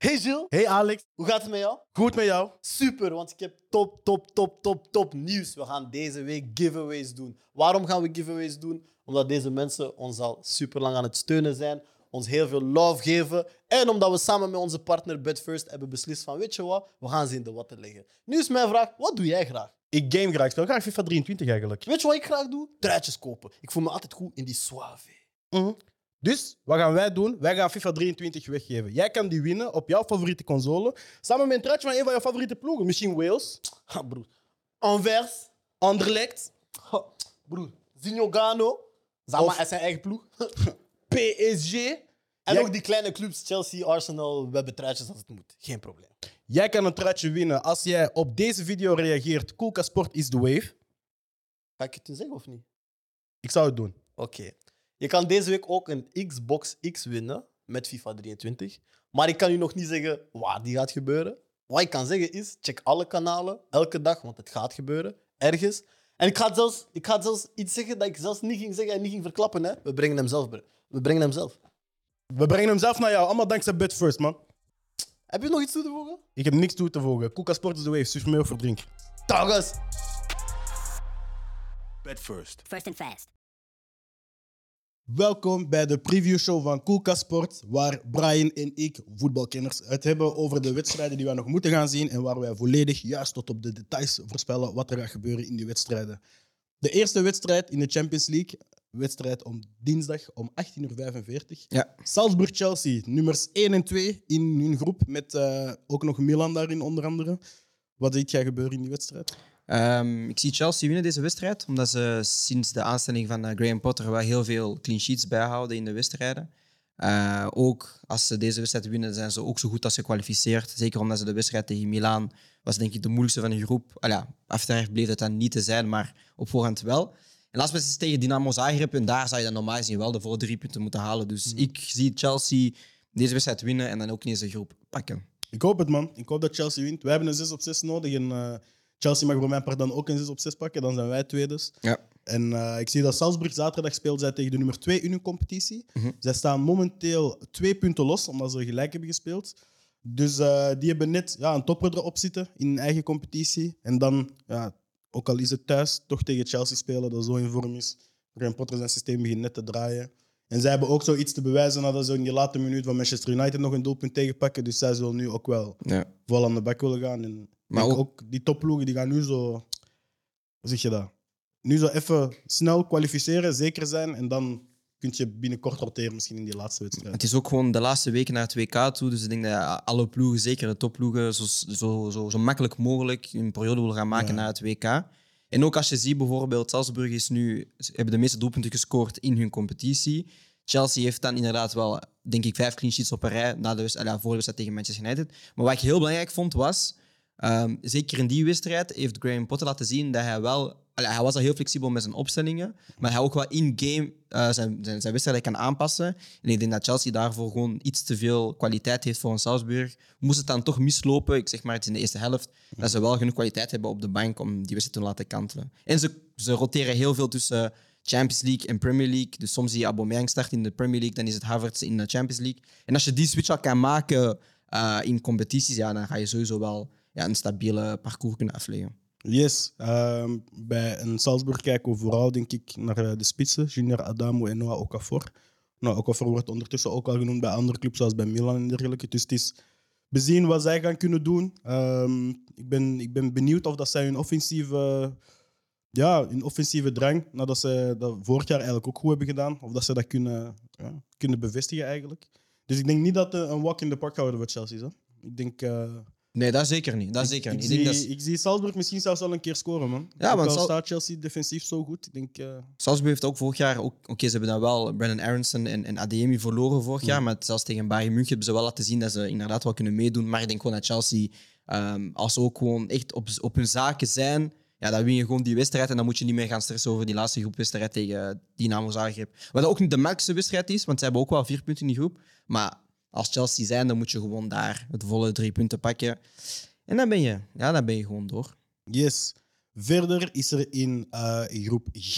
Hey Gilles, Hey Alex, hoe gaat het met jou? goed met jou? Super, want ik heb top, top, top, top, top nieuws. We gaan deze week giveaways doen. Waarom gaan we giveaways doen? Omdat deze mensen ons al super lang aan het steunen zijn, ons heel veel love geven en omdat we samen met onze partner BetFirst hebben beslist van weet je wat, we gaan ze in de watten leggen. Nu is mijn vraag, wat doe jij graag? Ik game graag, ik speel graag FIFA 23 eigenlijk. Weet je wat ik graag doe? Truitjes kopen. Ik voel me altijd goed in die suave. Dus wat gaan wij doen? Wij gaan FIFA 23 weggeven. Jij kan die winnen op jouw favoriete console. Samen met een truitje van een van jouw favoriete ploegen. Misschien Wales, Ha, broer. Anvers. Anderlecht, Ha, broer. Zinogano. Zama is zijn eigen ploeg. PSG. En Jij- ook die kleine clubs, Chelsea, Arsenal, we hebben truitjes als het moet. Geen probleem. Jij kan een truitje winnen als jij op deze video reageert. Koelka Sport is the wave. Ga ik het je zeggen of niet? Ik zou het doen. Oké. Je kan deze week ook een Xbox X winnen met FIFA 23. Maar ik kan u nog niet zeggen waar die gaat gebeuren. Wat ik kan zeggen is, check alle kanalen, elke dag, want het gaat gebeuren, ergens. En ik ga, zelfs, ik ga zelfs iets zeggen dat ik zelfs niet ging zeggen en niet ging verklappen. Hè. We brengen hem zelf. bro. We brengen hem zelf. We brengen hem zelf naar jou. Allemaal dankzij BetFirst, man. Heb je nog iets toe te voegen? Ik heb niks toe te voegen. Koelka Sport is the wave. Stuur me of verdrink. Trouwens. First and fast. Welkom bij de previewshow van Koelka Sport, waar Brian en ik, voetbalkenners, het hebben over de wedstrijden die wij nog moeten gaan zien en waar wij volledig juist tot op de details voorspellen wat er gaat gebeuren in die wedstrijden. De eerste wedstrijd in de Champions League, wedstrijd om dinsdag om 18.45 uur. Ja. Salzburg-Chelsea, nummers 1 en 2 in hun groep, met eh, ook nog Milan daarin onder andere. Wat ziet jij gebeuren in die wedstrijd? Ehm, ik zie Chelsea winnen deze wedstrijd, omdat ze sinds de aanstelling van eh, Graham Potter wel heel veel clean sheets bijhouden in de wedstrijden. Eh, ook als ze deze wedstrijd winnen, zijn ze ook zo goed als gekwalificeerd. Zeker omdat ze de wedstrijd tegen Milaan was denk ik de moeilijkste van de groep. Al ja, bleef het dan niet te zijn, maar op voorhand wel. En laatst wedstrijd is tegen Dynamo Zagreb en daar zou je dan normaal gezien wel de volle drie punten moeten halen. Dus ik zie Chelsea deze wedstrijd winnen en dan ook in deze groep pakken. Ik hoop het, man. Ik hoop dat Chelsea wint. Wij hebben een 6 op 6 nodig. En eh, Chelsea mag voor mijn part dan ook een 6 op 6 pakken. Dan zijn wij tweeders. Ja. En eh, ik zie dat Salzburg zaterdag speelt zij tegen de nummer 2 in hun competitie. Mhm. Zij staan momenteel twee punten los, omdat ze gelijk hebben gespeeld. Dus eh, die hebben net ja, een topper erop zitten in hun eigen competitie. En dan, ja, ook al is het thuis, toch tegen Chelsea spelen, dat zo in vorm is. Graham Potter zijn systeem begint net te draaien. En zij hebben ook zoiets te bewijzen nadat ze in die late minuut van Manchester United nog een doelpunt tegenpakken. Dus zij zullen nu ook wel Ja. vol aan de bak willen gaan. En Maar ook- ook, die topploegen die gaan nu zo, hoe zeg je dat? Nu zo even snel kwalificeren, zeker zijn. En dan kun je binnenkort roteren misschien in die laatste wedstrijd. Het is ook gewoon de laatste weken naar het WK toe. Dus ik denk dat alle ploegen, zeker de topploegen, zo, zo, zo, zo makkelijk mogelijk een periode willen gaan maken Ja. naar het WK. En ook als je ziet bijvoorbeeld, Salzburg is nu, hebben de meeste doelpunten gescoord in hun competitie. Chelsea heeft dan inderdaad wel, denk ik, vijf clean sheets op een rij na de wedstrijd, ja, voor de wedstrijd tegen Manchester United. Maar wat ik heel belangrijk vond was, ehm, zeker in die wedstrijd heeft Graham Potter laten zien dat hij wel, hij was al heel flexibel met zijn opstellingen, maar hij ook wel in-game eh, zijn, zijn, zijn wedstrijden kan aanpassen. En ik denk dat Chelsea daarvoor gewoon iets te veel kwaliteit heeft voor een Salzburg. Moest het dan toch mislopen, ik zeg maar het in de eerste helft, dat ze wel genoeg kwaliteit hebben op de bank om die wedstrijd te laten kantelen. En ze, ze roteren heel veel tussen Champions League en Premier League. Dus soms zie je Aubameyang starten in de Premier League, dan is het Havertz in de Champions League. En als je die switch al kan maken eh, in competities, ja, dan ga je sowieso wel ja, een stabiele parcours kunnen afleggen. Yes, ehm, bij een Salzburg kijken we vooral denk ik naar eh, de spitsen, Junior Adamo en Noah Okafor. Nou, Okafor wordt ondertussen ook al genoemd bij andere clubs zoals bij Milan en dergelijke. Dus het is bezien wat zij gaan kunnen doen. Ehm, ik, ben, ik ben benieuwd of dat zij hun offensieve, ja, hun offensieve drang, nadat ze dat vorig jaar eigenlijk ook goed hebben gedaan, of dat ze dat kunnen, ja, kunnen bevestigen eigenlijk. Dus ik denk niet dat het een walk in the park gaat worden Chelsea. Zo. Ik denk... eh, Nee, dat zeker niet. Dat ik, zeker ik niet. Ik zie, dat ik zie Salzburg misschien zelfs wel een keer scoren, man. Ja, want al Sal- staat Chelsea defensief zo goed. Ik denk, eh, Salzburg heeft ook vorig jaar, ook- oké, ze hebben dan wel Brandon Aronson en, en Adeyemi verloren vorig jaar, maar zelfs tegen Bayern München hebben ze wel laten zien dat ze inderdaad wel kunnen meedoen. Maar ik denk gewoon dat Chelsea, ehm, als ze ook gewoon echt op, op hun zaken zijn, ja, dan win je gewoon die wedstrijd en dan moet je niet meer gaan stressen over die laatste groepwedstrijd tegen Dynamo Zagreb. Wat ook niet de makkelijkste wedstrijd is, want ze hebben ook wel vier punten in die groep. Maar als Chelsea zijn, dan moet je gewoon daar het volle drie punten pakken. En dan ben je, ja, dan ben je gewoon door. yes. Verder is er in eh, groep G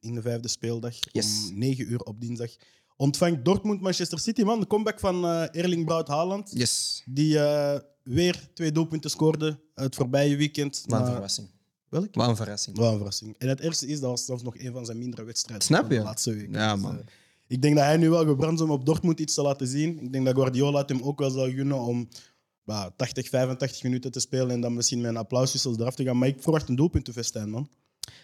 in de vijfde speeldag Yes. om 9 uur op dinsdag ontvangt Dortmund Manchester City, man. De comeback van eh, Erling Braut Haaland. Yes. Die eh, weer twee doelpunten scoorde het voorbije weekend. Wat een verrassing. Welk? Wat een verrassing. Wel een verrassing. En het eerste is, dat was zelfs nog een van zijn mindere wedstrijden. Snap van de je? laatste week. Ja, Dus, man. Ik denk dat hij nu wel gebrand is om op Dortmund iets te laten zien. Ik denk dat Guardiola het hem ook wel zou gunnen om bah, 80, 85 minuten te spelen en dan misschien met een applauswissel eraf te gaan. Maar ik verwacht een doelpuntenfestijn, man.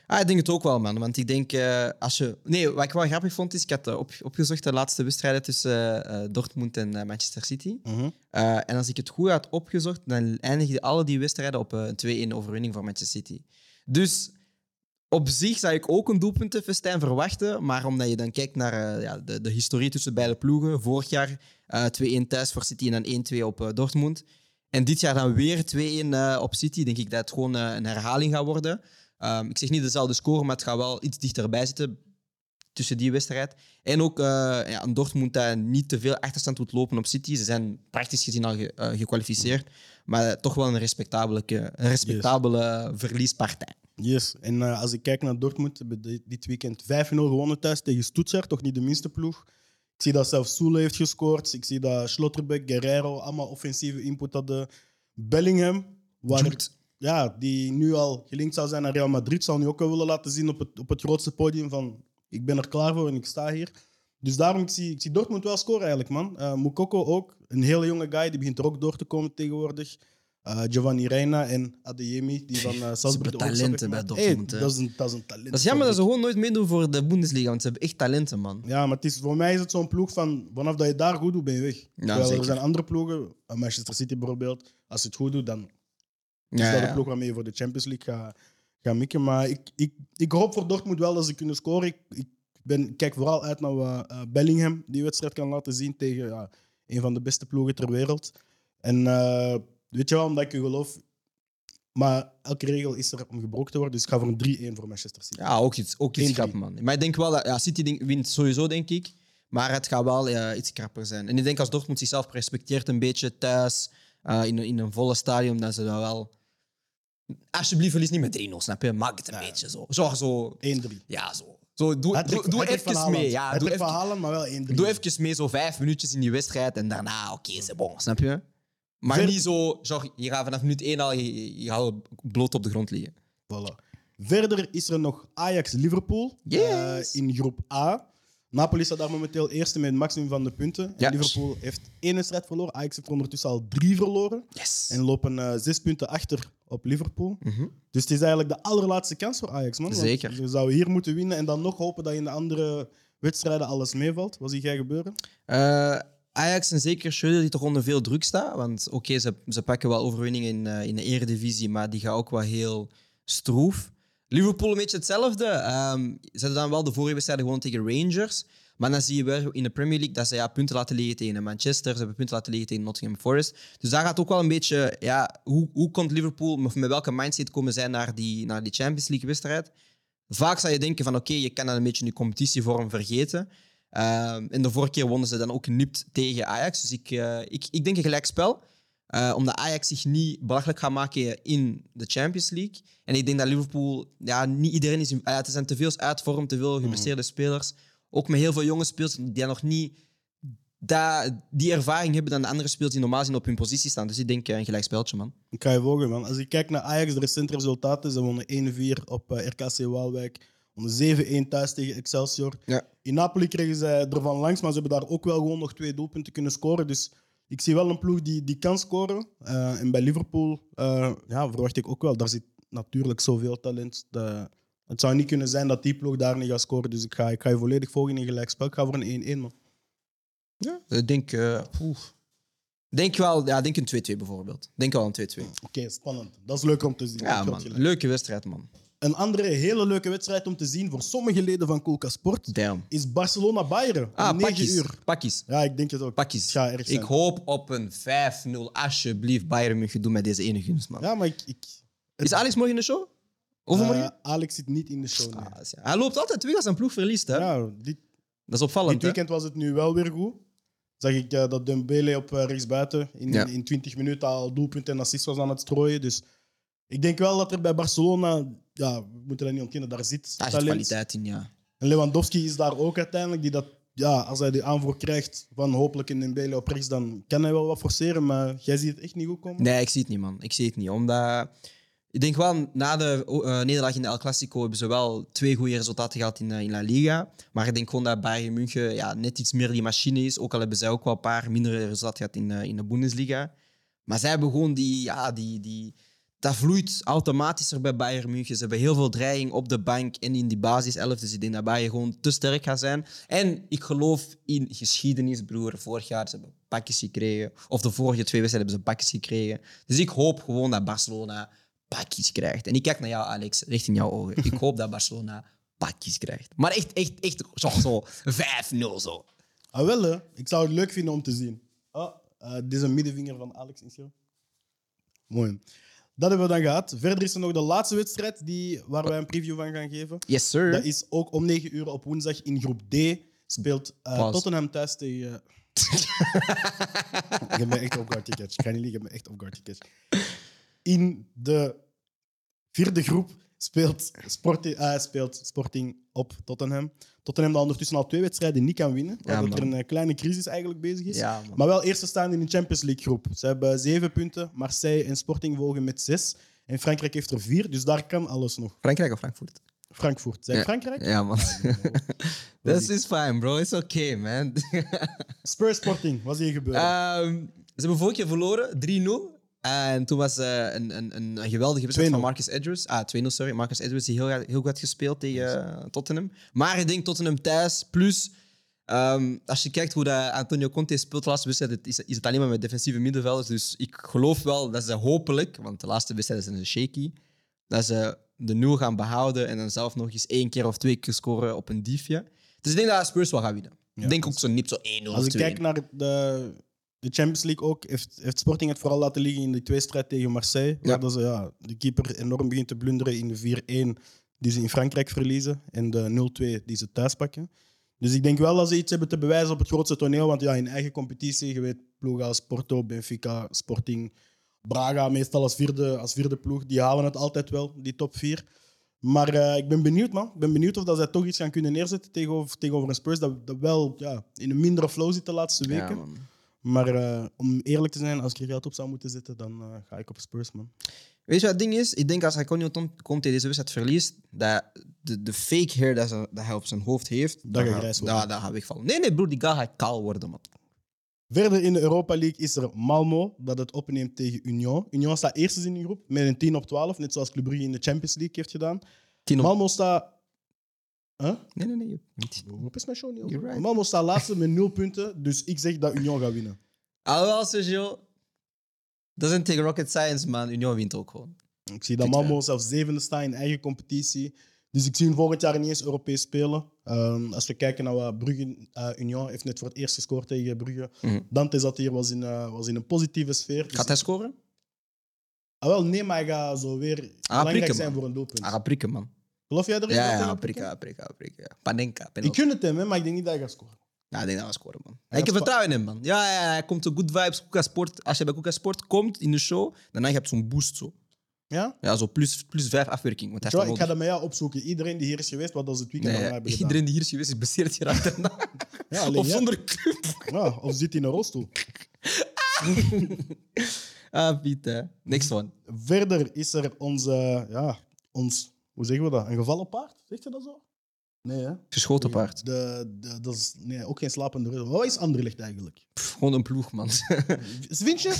Ah, ik denk het ook wel, man. Want ik denk, eh, als je... Nee, wat ik wel grappig vond, is... Ik had eh, op, opgezocht de laatste wedstrijden tussen eh, Dortmund en Manchester City. Mhm. En als ik het goed had opgezocht, dan eindigden alle die wedstrijden op een 2-1 overwinning voor Manchester City. Dus op zich zou ik ook een doelpuntenfestijn verwachten. Maar omdat je dan kijkt naar eh, ja, de, de historie tussen beide ploegen. Vorig jaar eh 2-1 thuis voor City en dan 1-2 op eh, Dortmund. En dit jaar dan weer 2-1 eh, op City. Denk ik dat het gewoon eh, een herhaling gaat worden. Ehm, ik zeg niet dezelfde score, maar het gaat wel iets dichterbij zitten tussen die wedstrijd. En ook eh ja, een Dortmund dat niet te veel achterstand moet lopen op City. Ze zijn praktisch gezien al ge- eh, gekwalificeerd. Maar eh, toch wel een respectabele, een respectabele verliespartij. Yes. En eh, als ik kijk naar Dortmund, hebben dit, dit weekend 5-0 gewonnen thuis tegen Stuttgart, toch niet de minste ploeg. Ik zie dat zelfs Soule heeft gescoord. Ik zie dat Schlotterbeck, Guerrero allemaal offensieve input hadden. Bellingham, waar ja, die nu al gelinkt zou zijn naar Real Madrid, zal nu ook wel willen laten zien op het, op het grootste podium van ik ben er klaar voor en ik sta hier. Dus daarom ik zie ik zie Dortmund wel scoren eigenlijk, man. Eh Mukoko ook, een hele jonge guy, die begint er ook door te komen tegenwoordig. Eh, Giovanni Reina en Adeyemi, die van uh, Salzburg talenten bij. Dortmund, Hey, dat, is een, dat is een talent. Dat is jammer dat ze gewoon nooit meedoen voor de Bundesliga, want ze hebben echt talenten, man. Ja, maar het is, voor mij is het zo'n ploeg van vanaf dat je daar goed doet, ben je weg. Terwijl er zijn andere ploegen, eh, Manchester City bijvoorbeeld, als je het goed doet, dan is Ja, dat ja. de ploeg waarmee je voor de Champions League gaat, gaat mikken. Maar ik, ik, ik hoop voor Dortmund wel dat ze kunnen scoren. Ik, ik, ben, kijk vooral uit naar wat Bellingham die wedstrijd kan laten zien tegen ja, een van de beste ploegen ter wereld. En weet je wel, omdat ik je geloof. Maar elke regel is er om gebroken te worden. Dus ik ga voor een 3-1 voor Manchester City. Ja, ook iets, ook iets 1-3. grappig, man. Maar ik denk wel dat ja, City denk- wint sowieso, denk ik. Maar het gaat wel iets krapper zijn. En ik denk als Dortmund zichzelf respecteert een beetje thuis, eh, in, een- in een volle stadion, dan ze dat wel... Alsjeblieft, verlies niet met 3-0, snap je? Maak het een Ja. beetje zo. Zorg zo... 1-3. Ja, zo. zo doe even mee. Ja, doe even, maar wel 1-3. doe even mee, zo vijf minuutjes in die wedstrijd en daarna, oké, c'est bon, snap je? Maar Ver- niet zo, zorg, je gaat vanaf minuut 1 al, je, je gaat bloot op de grond liggen. Voilà. Verder is er nog Ajax-Liverpool Yes. eh, in groep A. Napoli staat daar momenteel eerste met het maximum van de punten. Ja. Liverpool heeft één wedstrijd verloren. Ajax heeft er ondertussen al drie verloren. Yes. En lopen eh, zes punten achter op Liverpool. Mhm. Dus het is eigenlijk de allerlaatste kans voor Ajax, man. Zeker. Ze zouden hier moeten winnen en dan nog hopen dat in de andere wedstrijden alles meevalt. Wat zie jij gebeuren? Eh, Ajax en zeker Schreuder die toch onder veel druk staat. Want oké, ze, ze pakken wel overwinningen in, eh, in de eredivisie, maar die gaat ook wel heel stroef. Liverpool een beetje hetzelfde. Ehm, ze hadden dan wel de vorige wedstrijden gewoon tegen Rangers. Maar dan zie je wel in de Premier League dat ze ja, punten laten liggen tegen Manchester. Ze hebben punten laten liggen tegen Nottingham Forest. Dus daar gaat ook wel een beetje... Ja, hoe, hoe komt Liverpool, of met welke mindset komen zij naar die, naar die Champions League wedstrijd? Vaak zou je denken van oké, je kan dan een beetje je competitievorm vergeten. Ehm, en de vorige keer wonnen ze dan ook nipt tegen Ajax. Dus ik, eh, ik, ik denk een gelijkspel. Eh, omdat Ajax zich niet belachelijk gaat maken in de Champions League. En ik denk dat Liverpool, ja, niet iedereen is. in- er zijn te veel uit vorm, te veel geblesseerde spelers. Ook met heel veel jonge spelers die nog niet die ervaring hebben dan de andere spelers die normaal zien op hun positie staan. Dus ik denk eh, een gelijkspeltje, man. Ik ga je volgen, man. Als ik kijk naar Ajax, de recente resultaten, ze wonnen 1-4 op RKC Waalwijk. Wonnen 7-1 thuis tegen Excelsior. Ja. In Napoli kregen zij ervan langs, maar ze hebben daar ook wel gewoon nog twee doelpunten kunnen scoren. Dus ik zie wel een ploeg die, die kan scoren. Eh, en bij Liverpool eh, ja, verwacht ik ook wel. Daar zit natuurlijk zoveel talent. De- het zou niet kunnen zijn dat die ploeg daar niet gaat scoren. Dus ik ga, ik ga je volledig volgen in gelijkspel. Ik ga voor een 1-1, man. Ja. Ik denk, eh, denk wel, ja, denk een 2-2 bijvoorbeeld. Denk wel een 2-2. Oké, spannend. Dat is leuk om te zien. Ja, man. Leuke wedstrijd, man. Een andere hele leuke wedstrijd om te zien voor sommige leden van Kulka Sport Damn. is Barcelona-Bayern. Ah, om 9 pakjes. uur. Pakjes. Ja, ik denk het ook. Pakjes. Het gaat erg zijn. Ik hoop op een 5-0. Alsjeblieft, Bayern München, doe met deze ene gunst, man. Ja, maar ik... ik Is Alex morgen in de show? Overmorgen? eh, Alex zit niet in de show. nee. Ah, is- Hij loopt altijd weg als zijn ploeg verliest, hè? Ja, dit, Dat is opvallend, dit hè? weekend was het nu wel weer goed. Zag ik eh, dat Dembele op uh, rechtsbuiten in, Ja. in 20 minuten al doelpunten en assist was aan het strooien. Dus ik denk wel dat er bij Barcelona... Ja, we moeten dat niet ontkennen, daar zit Daar zit talent. kwaliteit in, ja. En Lewandowski is daar ook uiteindelijk, die dat ja, als hij de aanvoer krijgt van hopelijk in Dembele op rechts, dan kan hij wel wat forceren. Maar jij ziet het echt niet goed komen. Nee, ik zie het niet, man. Ik zie het niet. Omdat... Ik denk wel, na de eh, nederlaag in de El Clasico hebben ze wel twee goede resultaten gehad in, eh, in La Liga. Maar ik denk gewoon dat Bayern München ja, net iets meer die machine is. Ook al hebben zij ook wel een paar mindere resultaten gehad in, eh, in de Bundesliga. Maar zij hebben gewoon die, ja, die, die... Dat vloeit automatischer bij Bayern München. Ze hebben heel veel dreiging op de bank en in die basiself. Dus ik denk dat Bayern gewoon te sterk gaat zijn. En ik geloof in geschiedenis, broer. Vorig jaar ze pakjes gekregen. Of de vorige twee wedstrijden hebben ze pakjes gekregen. Dus ik hoop gewoon dat Barcelona pakjes krijgt. En ik kijk naar jou, Alex, richting jouw ogen. Ik hoop dat Barcelona pakjes krijgt. Maar echt, echt, echt zo, zo 5-0 zo. Ah, wel, hè. ik zou het leuk vinden om te zien. Oh, eh, dit is een middenvinger van Alex Inscho. Mooi. Dat hebben we dan gehad. Verder is er nog de laatste wedstrijd die, waar wij een preview van gaan geven. Yes, sir. Dat is ook om 9 uur op woensdag in groep D. Speelt eh. Tottenham thuis tegen. ik heb me echt op guard gecatcht. Ik ga niet liegen, ik heb me echt op guard gecatcht. In de vierde groep speelt, Sporti- eh, speelt Sporting op Tottenham. Tottenham dat ondertussen al twee wedstrijden niet kan winnen. Ja, omdat er een kleine crisis eigenlijk bezig is. Ja. Maar wel eerste staan in de Champions League groep. Ze hebben zeven punten. Marseille en Sporting volgen met zes. En Frankrijk heeft er vier, dus daar kan alles nog. Frankrijk of Frankfurt? Frankfurt. Zijn Ja. Frankrijk? Ja, man. Dat That is fine, bro. It's okay, man. Spurs Sporting, wat is hier gebeurd? Ehm, ze hebben vorige keer verloren, 3-0. En toen was eh, een, een, een, een geweldige wedstrijd 2-0. van Marcus Edwards. Ah, 2-0, sorry. Marcus Edwards die heel, heel goed had gespeeld tegen eh, Tottenham. Maar ik denk Tottenham thuis, plus... ehm, als je kijkt hoe dat Antonio Conte speelt de laatste wedstrijd, is, is het alleen maar met defensieve middenvelders. Dus ik geloof wel dat ze hopelijk, want de laatste wedstrijden zijn ze shaky, dat ze de nul gaan behouden en dan zelf nog eens één keer of twee keer scoren op een diefje. Dus ik denk dat Spurs wel gaat winnen. ik denk ook zo niet zo 1-0 Als ik 2-1. kijk naar de, de Champions League ook, heeft, heeft Sporting het vooral laten liggen in de tweestrijd tegen Marseille. Waar Ja. dat ze, ja, de keeper enorm begint te blunderen in de 4-1 die ze in Frankrijk verliezen en de 0-2 die ze thuis pakken. Dus ik denk wel dat ze iets hebben te bewijzen op het grootste toneel. Want ja, in eigen competitie, je weet, ploegen als Porto, Benfica, Sporting, Braga, meestal als vierde, als vierde ploeg, die halen het altijd wel, die top 4. Maar eh, ik ben benieuwd, man. Ik ben benieuwd of dat zij toch iets gaan kunnen neerzetten tegenover, tegenover een Spurs dat, dat wel ja, in een mindere flow zit de laatste Ja, weken. man. Maar eh, om eerlijk te zijn, als ik er geld op zou moeten zetten, dan eh, ga ik op Spurs, man. Weet je wat het ding is? Ik denk als Antonio Tom- Conte deze wedstrijd verliest, dat de, de fake hair dat, ze- dat hij op zijn hoofd heeft, gaat-. Dat, dat gaat wegvallen. Nee, nee, broer, die guy gaat kaal worden, man. Verder in de Europa League is er Malmo, dat het opneemt tegen Union. Union staat eerst in die groep met een 10 op 12, net zoals Club Brugge in de Champions League heeft gedaan. Malmo staat... Huh? Nee, nee, nee. Niet. Is mijn show niet You're right. Malmo staat laatste met 0 punten, dus ik zeg dat Union gaat winnen. Alhoewel, Sergio, dat is een tegen Rocket Science, man. Union wint ook gewoon. Ik zie dat Malmo zelfs zevende staat in eigen competitie. Dus ik zie hun volgend jaar niet eens Europees spelen. Ehm, als we kijken naar wat Brugge... eh, Union heeft net voor het eerst gescoord tegen Brugge. Mhm. Dante zat hier, was in, eh, was in een positieve sfeer. Dus- Gaat hij scoren? Ah, wel, nee, maar hij gaat zo weer belangrijk prikken, zijn man. voor een doelpunt. Ah, gaat prikken, man. Geloof jij erin? Ja, hij ja, prikken, ja, prikken, ja. Panenka, Ik gun het hem, hè, maar ik denk niet dat hij gaat scoren. Ja, ik denk dat we scoren, man. Hij ik heb vertrouwen in hem, man. Ja, ja, hij komt zo good vibes. Kuka Sport. Als je bij Kuka Sport komt in de show, daarna heb je zo'n boost zo. Ja? Ja, zo plus, plus vijf afwerking. Want hij Tja, ik ga dat met jou opzoeken. Iedereen die hier is geweest, wat als het weekend Nee, van mij hebben gedaan. iedereen die hier is geweest is bezeerd geraakt daarna. Ja, alleen Of zonder club. Ja, of zit in een rolstoel. Ah, Piet. Next one. Verder is er onze, ja, ons, hoe zeggen we dat? Een gevallen paard? Zegt je dat zo? Nee, hè? Geschoten paard. De, de, dat is nee, ook geen slapende rust. Wat is Anderlecht eigenlijk? Pff, gewoon een ploeg, man. Vind je?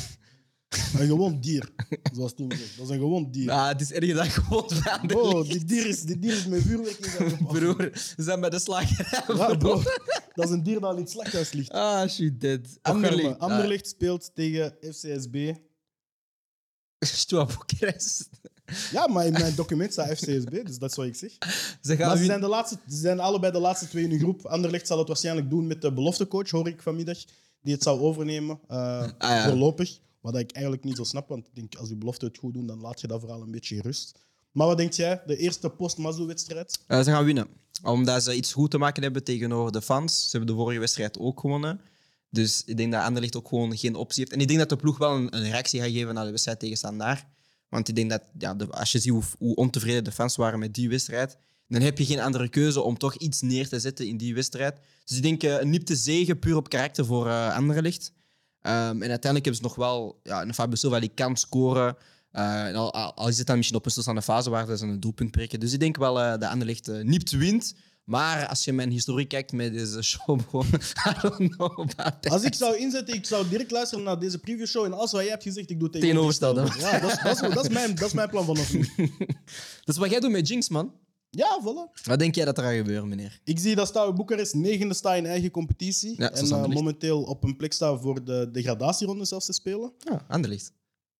Een gewoon dier, zoals Tim zegt. Dat is een gewoon dier. ah, het is erger dan gewoon Oh, dit dier is, dit dier is met vuurwerk in zijn Broer, ze zijn bij de slagerij. Ja, bro. Dat is een dier dat in het slachthuis ligt. Ah, shit, dead. Anderlecht, speelt tegen FCSB. Stoa Boekarest. Ja, maar in mijn document staat FCSB, dus dat is wat ik zeg. Ze Maar gaan ze winnen. zijn, de laatste, ze zijn allebei de laatste twee in de groep. Anderlecht zal het waarschijnlijk doen met de beloftecoach, hoor ik vanmiddag, die het zou overnemen uh, Ah, ja. voorlopig. Wat ik eigenlijk niet zo snap, want ik denk als die belofte het goed doen, dan laat je dat vooral een beetje in rust. Maar wat denk jij? De eerste post-Mazou-wedstrijd? Eh, ze gaan winnen. Omdat ze iets goed te maken hebben tegenover de fans. Ze hebben de vorige wedstrijd ook gewonnen. Dus ik denk dat Anderlecht ook gewoon geen optie heeft. En ik denk dat de ploeg wel een, een reactie gaat geven naar de wedstrijd tegen Standaard. Want ik denk dat, ja, de- als je ziet hoe, hoe ontevreden de fans waren met die wedstrijd, Dan heb je geen andere keuze om toch iets neer te zetten in die wedstrijd. Dus ik denk eh, een nipte zegen, puur op karakter voor eh Anderlecht. Ehm, en uiteindelijk hebben ze nog wel ja, een Fabio Silva die kan scoren. En al, al is het dan misschien op een stilstaande fase waar ze een doelpunt prikken. Dus ik denk wel dat Anderlecht nipt wint. Maar als je mijn historie kijkt met deze show, gewoon, I don't know about that. Als ik zou inzetten, ik zou direct luisteren naar deze preview show en alles wat jij hebt gezegd, ik doe het Tegenovergestelde. Ja, dat is, dat, is, dat, is mijn, dat is mijn plan vanaf nu. Dat is wat jij doet met Jinx, man. Ja, voilà. Wat denk jij dat er gaat gebeuren, meneer? Ik zie dat Stouw Boekarest negende staat in eigen competitie. Ja, en eh, momenteel op een plek staat voor de degradatieronde zelfs te spelen. Ja, Anderlecht.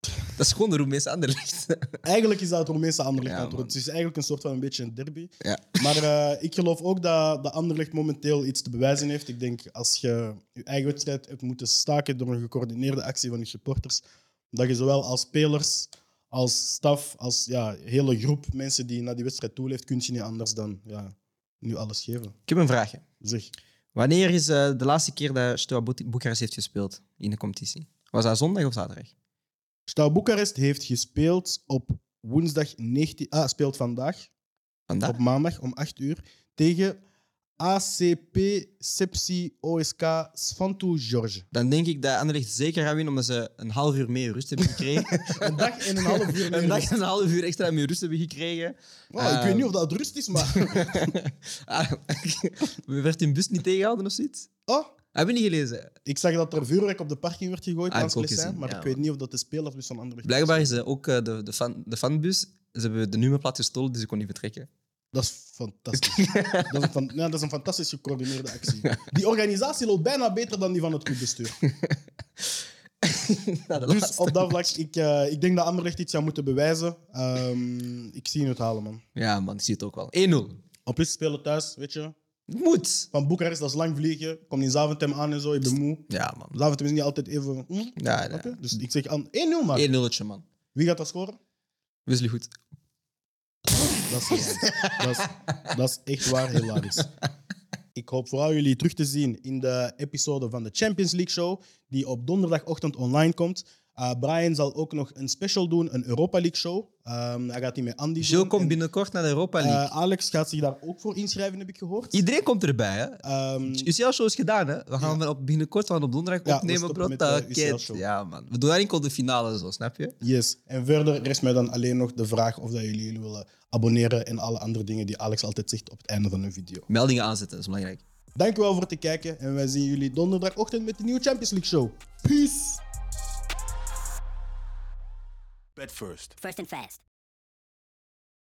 Dat is gewoon de Roemeense Anderlecht. Eigenlijk is dat het Romeinse Anderlecht Ja, het is eigenlijk een soort van een beetje een derby. ja. Maar eh, ik geloof ook dat, dat Anderlecht momenteel iets te bewijzen heeft. Ik denk als je je eigen wedstrijd hebt moeten staken door een gecoördineerde actie van je supporters, dat je zowel als spelers, als staf, als ja, hele groep mensen die naar die wedstrijd toeleeft, kun je niet anders dan ja, nu alles geven. Ik heb een vraagje. Zeg. Wanneer is eh, de laatste keer dat Steaua Boek- Boekarest heeft gespeeld in de competitie? Was dat zondag of zaterdag? Stouw Boekarest heeft gespeeld op woensdag 19... Ah, speelt vandaag, Vandaag? op maandag om 8 uur, tegen ACP Sepsi OSK Svantu George. Dan denk ik dat Anderlecht zeker gaat winnen, omdat ze een half uur meer rust hebben gekregen. Een dag en een half uur meer een dag en een half uur extra meer rust hebben gekregen. Ik weet niet of dat rust is, maar... Ah, werd in bus niet tegengehouden of zoiets? Oh, Heb je niet gelezen? ik zag dat er vuurwerk op de parking werd gegooid Ah, heb langs ik ook Lessijn, gezien, maar ja, ik weet niet of dat de spelersbus van Anderlecht Blijkbaar is eh, ook eh, de, de, fan, de fanbus. Ze hebben de nummerplaat gestolen, dus ze kon niet vertrekken. Dat is fantastisch. dat, is een, fan- ja, dat is een fantastisch gecoördineerde actie. Die organisatie loopt bijna beter dan die van het clubbestuur. De Dus laatste. op dat vlak, ik, eh, ik denk dat Anderlecht iets zou moeten bewijzen. Ehm, ik zie het halen, man. Ja, man, ik zie het ook wel. 1-0. Op plus spelen thuis, weet je. Het moet. Van Boekarest, dat is lang vliegen. Kom in Zaventem aan en zo, ik ben moe. Ja, man. Zaventem is niet altijd even... hm, Ja, ja. Dus ik zeg aan 1-0, man. 1-0, man. Wie gaat dat scoren? Wesley goed. Dat is, dat, is, dat is echt waar hilarisch. Ik hoop vooral jullie terug te zien in de episode van de Champions League Show, die op donderdagochtend online komt. Uh, Brian zal ook nog een special doen, een Europa League show. Ehm, hij gaat die met Andy doen. komt En, binnenkort naar de Europa League. eh, Alex gaat zich daar ook voor inschrijven, heb ik gehoord. Iedereen komt erbij, hè? Ehm, UCL-show is gedaan, hè? We gaan op, binnenkort op donderdag Ja, opnemen, bro. met. UCL-show. Ja, man. We doen daar enkel de finale, zo, snap je? yes. En verder rest mij dan alleen nog de vraag of dat jullie jullie willen abonneren en alle andere dingen die Alex altijd zegt op het einde van een video. Meldingen aanzetten, dat is belangrijk. Dankjewel voor het kijken en wij zien jullie donderdagochtend met de nieuwe Champions League Show. Peace! Bet first. First and fast.